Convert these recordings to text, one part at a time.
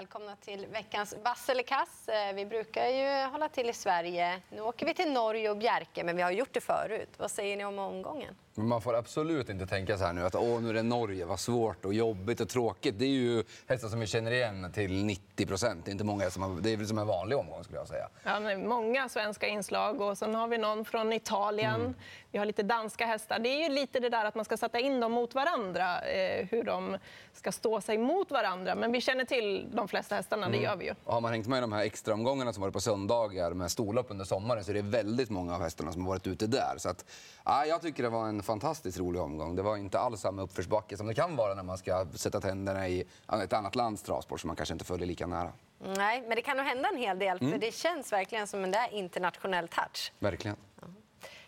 Välkomna till veckans vass eller kass. Vi brukar ju hålla till i Sverige. Nu åker vi till Norge och Bjerke, men vi har gjort det förut. Vad säger ni om omgången? Men man får absolut inte tänka så här nu att Åh, nu är det Norge, vad svårt och jobbigt och tråkigt. Det är ju hästar som vi känner igen till 90 procent. Det är inte många som har, det är väl som en vanlig omgång skulle jag säga. Ja, men många svenska inslag och sen har vi någon från Italien. Mm. Vi har lite danska hästar. Det är ju lite det där att man ska sätta in dem mot varandra, eh, hur de ska stå sig mot varandra. Men vi känner till de flesta hästarna, mm. det gör vi ju. Och har man hängt med i de här extra omgångarna som varit på söndagar med storlopp under sommaren så är det väldigt många av hästarna som har varit ute där. Så att, ja, jag tycker det var en fantastiskt rolig omgång. Det var inte alls samma uppförsbacke som det kan vara när man ska sätta tänderna i ett annat lands travsport som man kanske inte följer lika nära. Nej, men det kan nog hända en hel del, mm. för det känns verkligen som en där internationell touch. Verkligen.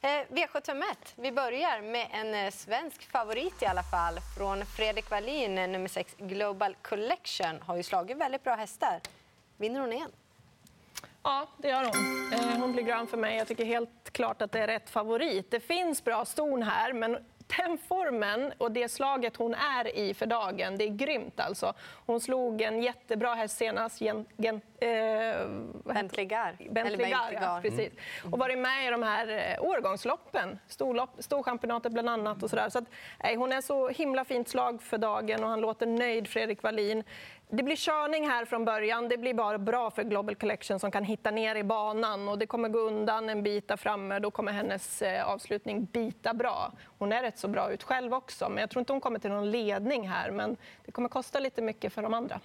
Eh, V751. Vi börjar med en eh, svensk favorit i alla fall. Från Fredrik Wallin, eh, nummer 6, Global Collection. Har ju slagit väldigt bra hästar. Vinner hon igen? Ja, det gör hon. Hon blir grann för mig. Jag tycker helt klart att det är rätt favorit. Det finns bra ston här, men den formen och det slaget hon är i för dagen, det är grymt. Alltså. Hon slog en jättebra häst senast, gen, gen, eh, Bentligar. Bentligar, ja, precis. Mm. Och varit med i de här eh, årgångsloppen, Storchampionatet bland annat. Och så där. Så att, nej, hon är så himla fint slag för dagen och han låter nöjd, Fredrik Wallin det blir körning här från början. Det blir bara bra för Global Collection som kan hitta ner i banan. och Det kommer gå undan en bit där framme. Då kommer hennes eh, avslutning bita bra. Hon är rätt så bra ut själv också, men jag tror inte hon kommer till någon ledning här. Men det kommer kosta lite mycket för de andra.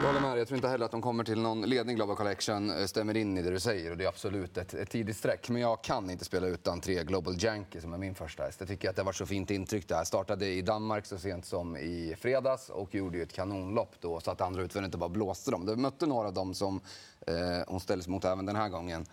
Jag håller med. Jag tror inte heller att de kommer till någon ledning. Global Collection eh, stämmer in i det du säger och det är absolut ett, ett tidigt streck. Men jag kan inte spela utan tre Global Janky som är min första häst. Jag tycker att det har varit så fint intryck där. Startade i Danmark så sent som i fredags och gjorde ju ett kanonlopp då så att andra utvändigt inte bara blåste dem. Det mötte några av dem som eh, hon ställdes mot även den här gången.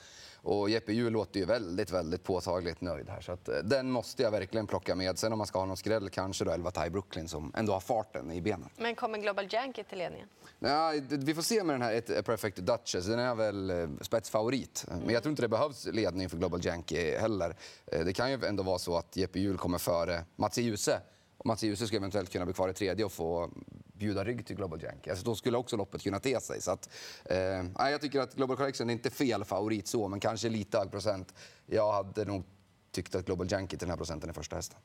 Och Jeppe Hjul låter ju väldigt, väldigt påtagligt nöjd här. Så att, eh, den måste jag verkligen plocka med. Sen om man ska ha någon skräll, kanske då 11 Thai Brooklyn som ändå har farten i benen. Men kommer Global Yankee till ledningen? Ja, vi får se med den här Perfect Duchess. Den är väl eh, spetsfavorit. Men jag tror inte det behövs ledning för Global Yankee heller. Eh, det kan ju ändå vara så att Jeppe Hjul kommer före Mats Djuse. Mats Djuse ska eventuellt kunna bli kvar i tredje och få bjuda rygg till Global Yankee. Alltså, då skulle också loppet kunna te sig. Så att, eh, jag tycker att Global Collection är inte fel favorit så, men kanske lite hög procent. Jag hade nog tyckt att Global Yankee till den här procenten är första hästen.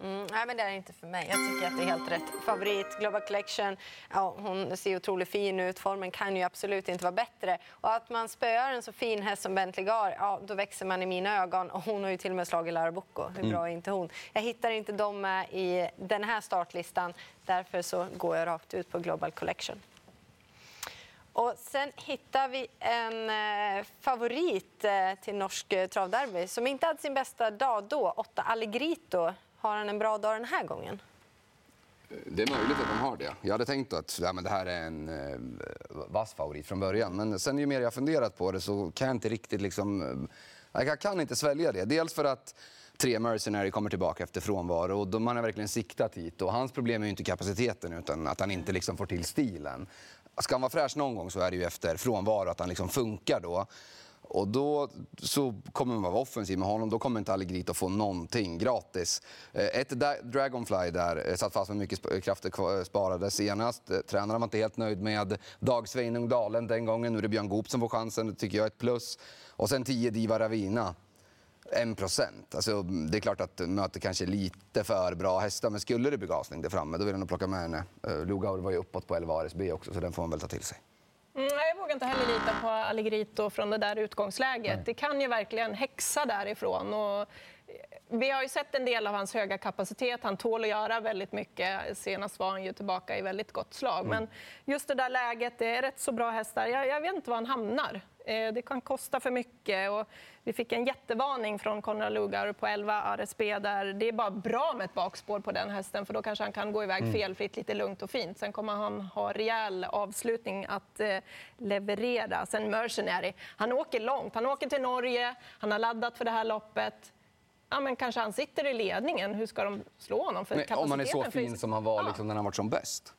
Mm, nej, men det är inte för mig. Jag tycker att det är helt rätt. Favorit, Global Collection. Ja, hon ser otroligt fin ut. Formen kan ju absolut inte vara bättre. Och att man spöar en så fin häst som Bentley Gar, ja, då växer man i mina ögon. Och hon har ju till och med slagit Lara Bocco. Hur bra är inte hon? Jag hittar inte dem med i den här startlistan. Därför så går jag rakt ut på Global Collection. Och sen hittar vi en eh, favorit eh, till norsk eh, travderby som inte hade sin bästa dag då, åtta Allegrito. Har han en bra dag den här gången? Det är möjligt att de har det. Jag hade tänkt att ja, men det här är en eh, vass favorit från början. Men sen ju mer jag funderat på det så kan jag inte riktigt liksom... Eh, jag kan inte svälja det. Dels för att tre Mercenary kommer tillbaka efter frånvaro och man har verkligen siktat hit. Och hans problem är ju inte kapaciteten utan att han inte liksom får till stilen. Ska han vara fräsch någon gång så är det ju efter frånvaro, att han liksom funkar då. Och då så kommer man vara offensiv med honom. Då kommer inte Allegrit få någonting gratis. Eh, ett Dragonfly där eh, satt fast med mycket krafter eh, sparade senast. Tränaren var inte helt nöjd med Dag Sveinung Dalen den gången. Nu är det Björn Goop som får chansen. Det tycker jag är ett plus. Och sen 10 Diva Ravina. 1 procent. Alltså, det är klart att möter kanske lite för bra hästar, men skulle det bli gasning där framme då vill jag nog plocka med henne. Lugaur var ju uppåt på 11 RSB också, så den får man väl ta till sig. Mm, jag vågar inte heller lita på Allegritto från det där utgångsläget. Det kan ju verkligen häxa därifrån. Och vi har ju sett en del av hans höga kapacitet. Han tål att göra väldigt mycket. Senast var han ju tillbaka i väldigt gott slag. Mm. Men just det där läget, det är rätt så bra hästar. Jag, jag vet inte var han hamnar. Eh, det kan kosta för mycket. Och vi fick en jättevarning från Konrad Lugar på 11 RSB. Där det är bara bra med ett bakspår på den hästen för då kanske han kan gå iväg mm. felfritt, lite lugnt och fint. Sen kommer han ha rejäl avslutning att eh, leverera. Sen Mercenary, han åker långt. Han åker till Norge, han har laddat för det här loppet ja, men kanske han sitter i ledningen. Hur ska de slå honom? För Nej, om han är så fin som han var liksom, när han var som bäst.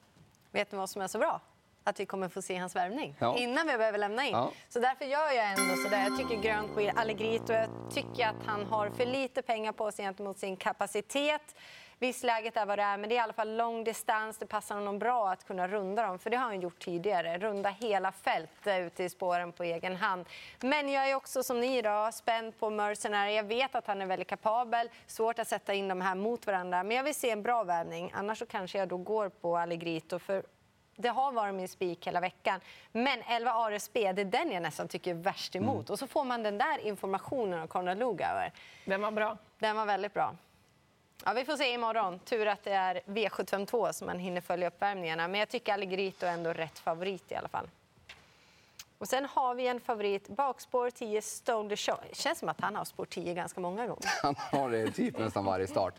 Vet ni vad som är så bra? att vi kommer få se hans värvning ja. innan vi behöver lämna in. Ja. Så därför gör jag ändå så där. Jag tycker grönt på Allegrit och jag tycker att han har för lite pengar på sig gentemot sin kapacitet. Visst, läget är vad det är, men det är i alla fall lång distans. Det passar honom bra att kunna runda dem, för det har han gjort tidigare. Runda hela fält ute i spåren på egen hand. Men jag är också som ni då, spänd på Mercenary. Jag vet att han är väldigt kapabel. Svårt att sätta in de här mot varandra, men jag vill se en bra värvning. Annars så kanske jag då går på Allegrito, för det har varit min spik hela veckan. Men 11 ARSB, det är den jag nästan tycker är värst emot. Mm. Och så får man den där informationen av Conrad Lugauer. Den var bra. Den var väldigt bra. Ja, vi får se imorgon. Tur att det är V752 som man hinner följa uppvärmningarna. Men jag tycker Allegorito är ändå rätt favorit i alla fall. Och sen har vi en favorit, bakspår 10 Stole the Show. Det känns som att han har spår 10 ganska många gånger. Han har det typ nästan varje start.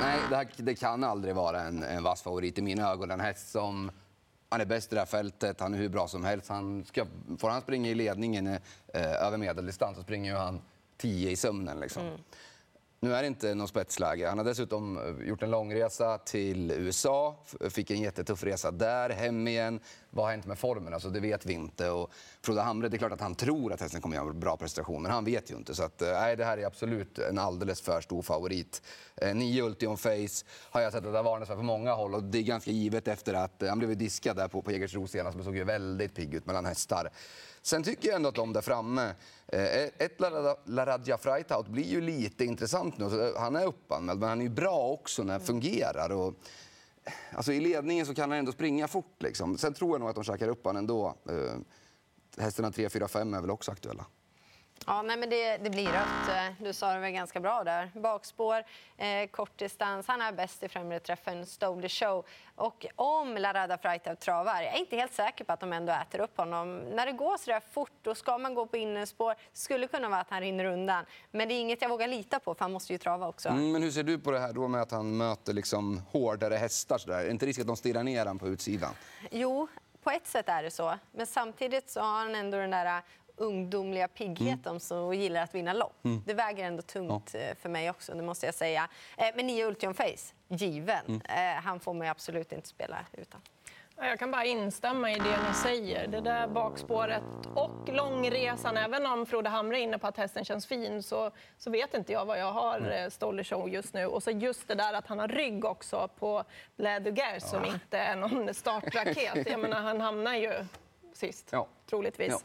Nej, det, här, det kan aldrig vara en, en vass favorit i mina ögon. En häst som han är bäst i det här fältet, han är hur bra som helst. Han ska, får han springa i ledningen eh, över medeldistans så springer han 10 i sömnen. Liksom. Mm. Nu är det inte något spetsläge. Han har dessutom eh, gjort en långresa till USA, fick en jättetuff resa där, hem igen. Vad har hänt med formen? Alltså, det vet vi inte. Och Frode Hamre, det är klart att han tror att hästen kommer göra en bra prestation, men han vet ju inte. Så att, eh, nej, det här är absolut en alldeles för stor favorit. Eh, nio Ultion Face har jag sett att det har varnats för på många håll och det är ganska givet efter att eh, han blev diskad där på, på Jägersro senast, men såg ju väldigt pigg ut mellan hästar. Sen tycker jag ändå att de där framme... Eh, ett Laradja Freitaut blir ju lite intressant nu. Han är uppanmäld, men han är ju bra också när det fungerar. Och, alltså I ledningen så kan han ändå springa fort. Liksom. Sen tror jag nog att de käkar upp honom ändå. Eh, hästarna 3, 4, 5 är väl också aktuella. Ja, nej, men det, det, blir rött. Eh, du sa det väl ganska bra där. Bakspår, eh, kortdistans. Han är bäst i främre träffen, stole show. Och om Larada Freitag travar, jag är inte helt säker på att de ändå äter upp honom. När det går så där fort, då ska man gå på innerspår. skulle kunna vara att han rinner undan. Men det är inget jag vågar lita på, för han måste ju trava också. Mm, men hur ser du på det här då med att han möter liksom hårdare hästar? Så där? Är det inte risk att de stirrar ner honom på utsidan? Jo, på ett sätt är det så. Men samtidigt så har han ändå den där ungdomliga piggheten mm. som gillar att vinna lopp. Mm. Det väger ändå tungt ja. Eh, för mig också, det måste jag säga. Eh, men nio Ultion Face, given. Mm. Eh, han får man absolut inte spela utan. Jag kan bara instämma i det ni säger. Det där bakspåret och långresan. Även om Frode Hamre är inne på att hästen känns fin så, så vet inte jag vad jag har mm. Stoller Show just nu. Och så just det där att han har rygg också på Bladuguer som inte är någon startraket. Jag menar, han hamnar ju sist, ja. troligtvis. Ja.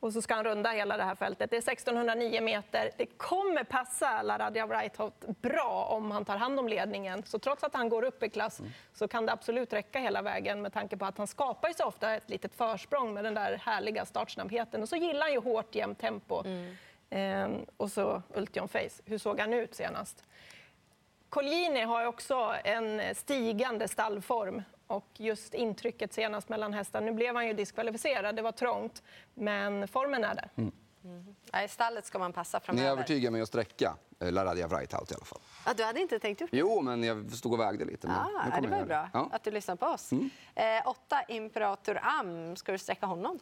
Och så ska han runda hela det här fältet. Det är 1609 meter. Det kommer passa Laradja Wrightout bra om han tar hand om ledningen. Så trots att han går upp i klass mm. så kan det absolut räcka hela vägen med tanke på att han skapar så ofta ett litet försprång med den där härliga startsnabbheten. Och så gillar han ju hårt jämnt tempo. Mm. Ehm, och så Ultion Face. Hur såg han ut senast? Colgjini har också en stigande stallform och just intrycket senast mellan hästar. Nu blev han ju diskvalificerad, det var trångt, men formen är där. Mm. Mm. I stallet ska man passa framöver. Ni övertygar mig att sträcka eh, Laradja Wrightout i alla fall. Ja, du hade inte tänkt gjort det? Jo, men jag stod och vägde lite. Men ah, det var bra ja. att du lyssnade på oss. Mm. Eh, åtta Imperator Am, ska du sträcka honom?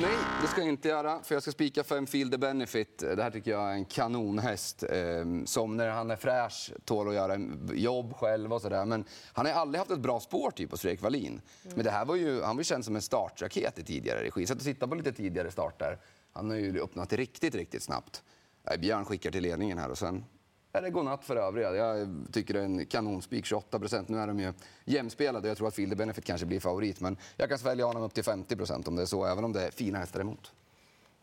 Nej, det ska jag inte göra. För Jag ska spika Fem Field the Benefit. Det här tycker jag är en kanonhäst eh, som när han är fräsch tål att göra jobb själv. och så där. Men Han har aldrig haft ett bra spår typ hos Fredrik Wallin. Mm. Men det här var ju, han var ju känd som en startraket i tidigare regi. Så att titta på lite tidigare starter. Han har ju öppnat riktigt, riktigt snabbt. Björn skickar till ledningen här och sen det godnatt för övriga. Jag tycker det är en kanonspik, 28 procent. Nu är de ju jämspelade. Jag tror att Fielder Benefit kanske blir favorit. Men jag kan svälja honom upp till 50 procent om det är så, även om det är fina hästar emot.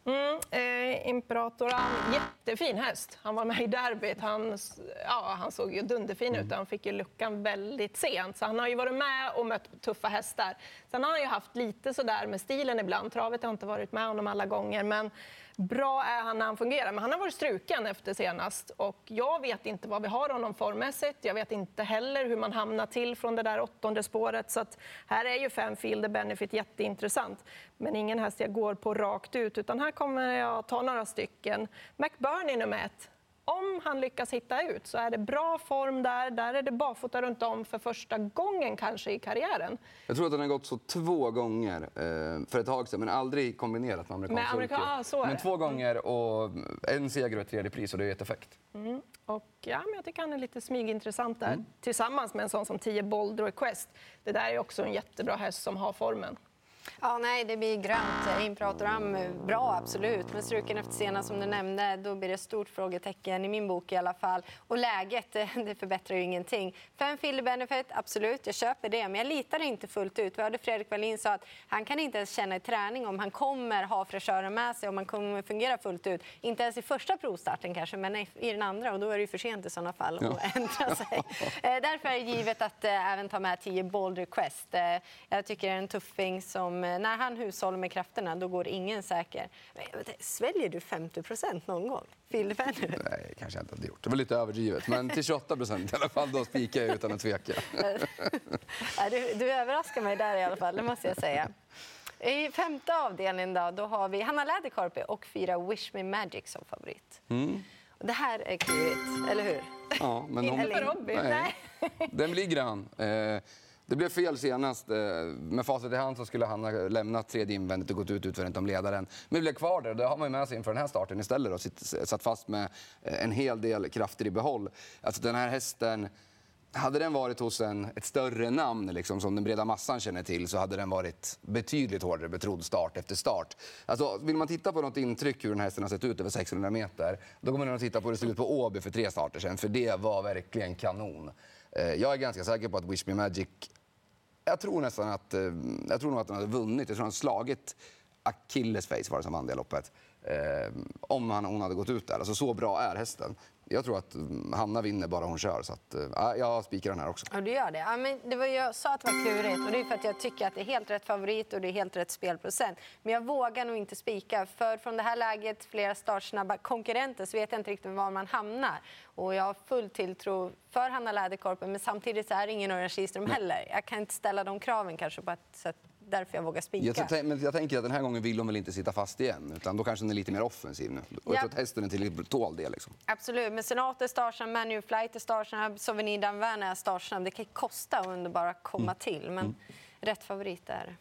Mm, eh, Imperatoran, jättefin häst. Han var med i derbyt. Han, ja, han såg ju dunderfin ut. Mm. Han fick ju luckan väldigt sent. Så han har ju varit med och mött tuffa hästar. Sen har han ju haft lite sådär med stilen ibland. Travet har inte varit med honom alla gånger. Men Bra är han när han fungerar, men han har varit struken efter senast. Och jag vet inte vad vi har honom formmässigt. Jag vet inte heller hur man hamnar till från det där åttonde spåret. Så att här är ju fem Fielder Benefit jätteintressant. Men ingen häst jag går på rakt ut, utan här kommer jag ta några stycken. McBurney nummer ett om han lyckas hitta ut så är det bra form där. Där är det barfota runt om för första gången kanske i karriären. Jag tror att han har gått så två gånger eh, för ett tag sedan, men aldrig kombinerat med amerikansk med amerika ah, så Men två gånger och en seger och ett tredje pris och det är ett effekt. Mm. Och ja, men jag tycker han är lite smygintressant där. Mm. Tillsammans med en sån som 10 Bold Request. Det där är också en jättebra häst som har formen. Ja, nej, det blir grönt. Imperator bra, absolut. Men struken efter senast som du nämnde, då blir det stort frågetecken i min bok i alla fall. Och läget, det förbättrar ju ingenting. Fem Filler Benefit, absolut, jag köper det. Men jag litar inte fullt ut. Vi hörde Fredrik Wallin sa att han kan inte ens känna i träning om han kommer ha fräschören med sig, om han kommer fungera fullt ut. Inte ens i första provstarten kanske, men i den andra. Och då är det ju för sent i sådana fall att ja. ändra sig. Eh, därför är det givet att även ta med 10 Boulder Quest. Äh, jag tycker det är en tuffing som Eh, när han hushållar med krafterna då går ingen säker. Sväljer du 50% någon gång? Nej, kanske jag inte hade gjort. Det var lite överdrivet. Men till 28 procent i alla fall, då spikar jag utan att tveka. du, du överraskar mig där i alla fall, det måste jag säga. I femte avdelningen då, då har vi Hanna Läderkorpi och fyra Wish Me Magic som favorit. Mm. Det här är klurigt, eller hur? Ja, men hon... Inte Robin. Nej. Den blir grön. Eh, det blev fel senast. Eh, med facit i hand så skulle han ha lämnat tredje invändigt och gått ut utvändigt om ledaren. Men blev kvar där. Det har man med sig inför den här starten istället. Och satt fast med eh, en hel del krafter i behåll. Alltså den här hästen... Hade den varit hos en, ett större namn liksom, som den breda massan känner till så hade den varit betydligt hårdare betrodd start efter start. Alltså, vill man titta på något intryck hur den här hästen har sett ut över 600 meter då kommer man att titta på hur det såg ut på Åby för tre starter sedan för det var verkligen kanon. Eh, jag är ganska säker på att Wish Me Magic jag tror nästan att, eh, jag tror nog att han hade vunnit. Jag tror han slagit Achilles face var det som vann det loppet. Eh, om han, hon hade gått ut där. Alltså, så bra är hästen jag tror att mm, Hanna vinner bara hon kör. Så att, ja, jag spikar den här också. Ja, du gör det. Ja, men det var, jag sa att det var klurigt och det är för att jag tycker att det är helt rätt favorit och det är helt rätt spelprocent. Men jag vågar nog inte spika. För från det här läget, flera startsnabba konkurrenter, så vet jag inte riktigt var man hamnar. Och jag har full tilltro för Hanna Läderkorpen, men samtidigt så är det ingen Örjan Kihlström heller. Jag kan inte ställa de kraven kanske på ett sätt därför jag vågar spika. Jag, men jag tänker att den här gången vill hon väl inte sitta fast igen, utan då kanske den är lite mer offensiv nu. Och jag tror att hästen är tillräckligt tål det. Liksom. Absolut, men Senat är startsnabb, Manu Flight är startsnabb, Souvenir Danvern är startsnabb. Det kan kostta att bara komma mm. till, men mm. rätt favorit är det.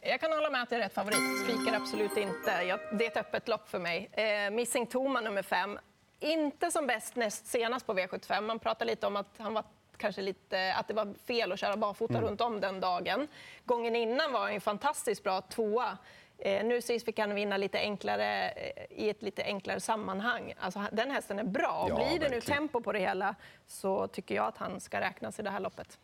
Jag kan hålla med att det är rätt favorit. Spikar absolut inte. Jag, det är ett öppet lopp för mig. Eh, Missing Toma nummer fem. Inte som bäst näst senast på V75. Man pratar lite om att han var kanske lite, att det var fel att köra barfota mm. runt om den dagen. Gången innan var han ju fantastiskt bra tvåa. Eh, nu sist fick han vinna lite enklare, eh, i ett lite enklare sammanhang. Alltså, den hästen är bra. Ja, Blir det nu tempo på det hela så tycker jag att han ska räknas i det här loppet.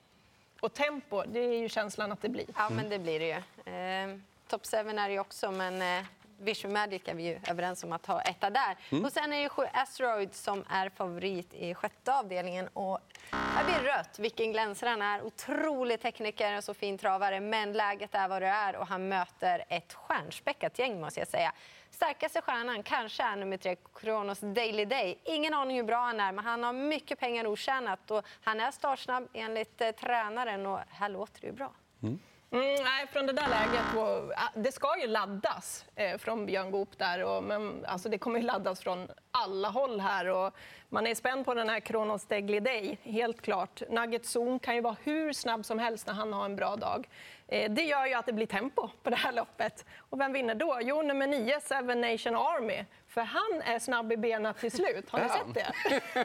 Och tempo, det är ju känslan att det blir. Ja, men det blir det ju. Eh, Top 7 är det ju också, men eh, Vision Magic är vi ju överens om att ha etta där. Mm. Och sen är det sju Asteroid som är favorit i sjätte avdelningen. Och här blir rött. Vilken glänsare han är. Otrolig tekniker och så fin travare. Men läget är vad det är och han möter ett stjärnspäckat gäng måste jag säga. Starkaste stjärnan kanske är nummer tre, Kronos Daily Day. Ingen aning hur bra han är, men han har mycket pengar otjänat och han är startsnabb enligt eh, tränaren och här låter det ju bra. Mm. Mm, nej, från det där läget. Och, det ska ju laddas eh, från Björn Goop där. Och, men, alltså, det kommer ju laddas från alla håll här. Och man är spänd på den här Kronos Degli Day, helt klart. Nugget Zon kan ju vara hur snabb som helst när han har en bra dag. Eh, det gör ju att det blir tempo på det här loppet. Och vem vinner då? Jo, nummer nio, Seven Nation Army. För han är snabb i benen till slut. Har ni sett det?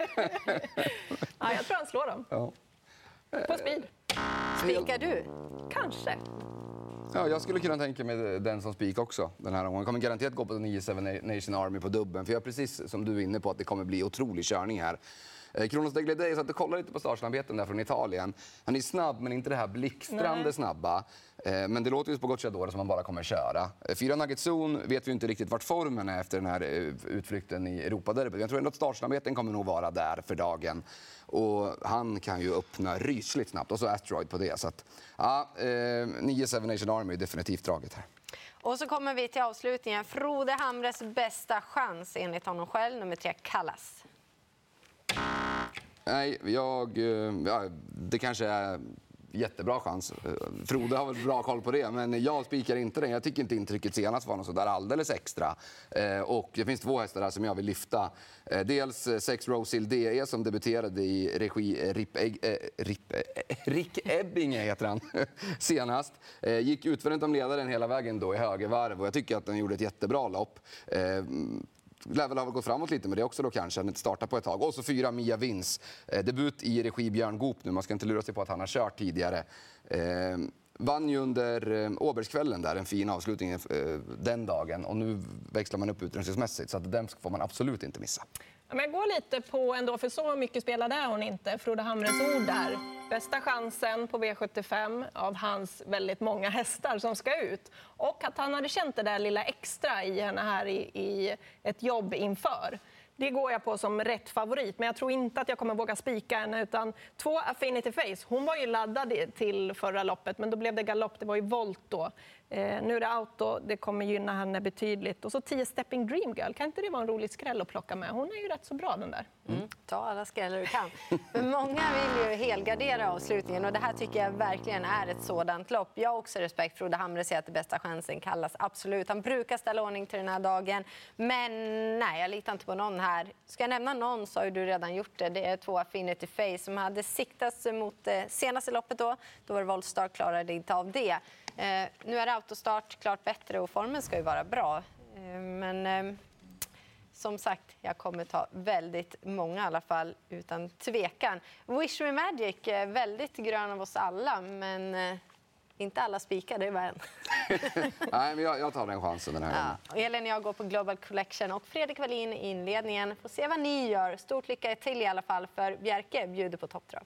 ja, jag tror han slår dem. På speed. Spikar du? Kanske. Ja, jag skulle kunna tänka mig den som spik också. Den här omgången. kommer garanterat gå på 9 Seven Nation Army på dubben. För jag är precis som du är inne på att det kommer bli otrolig körning här. Eh, Kronos de Glede, jag satt och kollade lite på startsnabbheten där från Italien. Han är snabb, men inte det här blixtrande Nej. snabba. Eh, men det låter ju på Gocciadoro som han bara kommer köra. Eh, fyra Nugget Zone vet vi inte riktigt vart formen är efter den här utflykten i Europaderbyt. Jag tror ändå att startsnabbheten kommer nog vara där för dagen. Och han kan ju öppna rysligt snabbt. Och så Asteroid på det. Så att, ja, eh, 9 Seven Nation Army är definitivt draget här. Och så kommer vi till avslutningen. Frode Hamres bästa chans enligt honom själv, nummer tre, Kallas. Nej, jag... Eh, ja, det kanske är jättebra chans. Eh, Frode har väl bra koll på det, men jag spikar inte den. Jag tycker inte intrycket senast var något sådär alldeles extra. Eh, och det finns två hästar här som jag vill lyfta. Eh, dels sex Rosil DE som debuterade i regi Rip, äh, Rip, äh, Rick Ebbinge heter han, senast. Gick utvändigt om ledaren hela vägen då i högervarv och jag tycker att den gjorde ett jättebra lopp lär väl ha gått framåt lite med det också då kanske, inte starta på ett tag. Och så fyra Mia Vins, eh, debut i regi Björn Goop nu. Man ska inte lura sig på att han har kört tidigare. Eh, vann ju under eh, Åbergskvällen där, en fin avslutning eh, den dagen. Och nu växlar man upp utrustningsmässigt, så att den får man absolut inte missa. Men jag går lite på ändå, för så mycket spelade är hon inte. Frode Hamres ord där. Bästa chansen på V75 av hans väldigt många hästar som ska ut. Och att han hade känt det där lilla extra i henne här i, i ett jobb inför. Det går jag på som rätt favorit, men jag tror inte att jag kommer våga spika henne. Utan två Affinity Face, hon var ju laddad till förra loppet, men då blev det galopp. Det var ju volt då. Eh, nu är det auto, det kommer gynna henne betydligt. Och så 10 Stepping Dream Girl, kan inte det vara en rolig skräll att plocka med? Hon är ju rätt så bra den där. Mm. Ta alla skrällar du kan. Men många vill ju helgardera avslutningen och det här tycker jag verkligen är ett sådant lopp. Jag har också respekt för Oda Hamre säger att det bästa chansen kallas absolut. Han brukar ställa ordning till den här dagen. Men nej, jag litar inte på någon här. Ska jag nämna någon så har du redan gjort det. Det är två Affinity Face som hade siktats mot det senaste loppet då. Då var det Voltstar klarade inte av det. Eh, nu är autostart klart bättre och formen ska ju vara bra. Eh, men eh, som sagt, jag kommer ta väldigt många i alla fall, utan tvekan. Wish Me Magic, väldigt grön av oss alla, men eh, inte alla spikar, det var en. Nej, men jag, jag, tar den chansen den här ja. gången. Elin och jag går på Global Collection och Fredrik Wallin i inledningen. Får se vad ni gör. Stort lycka till i alla fall, för Bjerke bjuder på topptrav.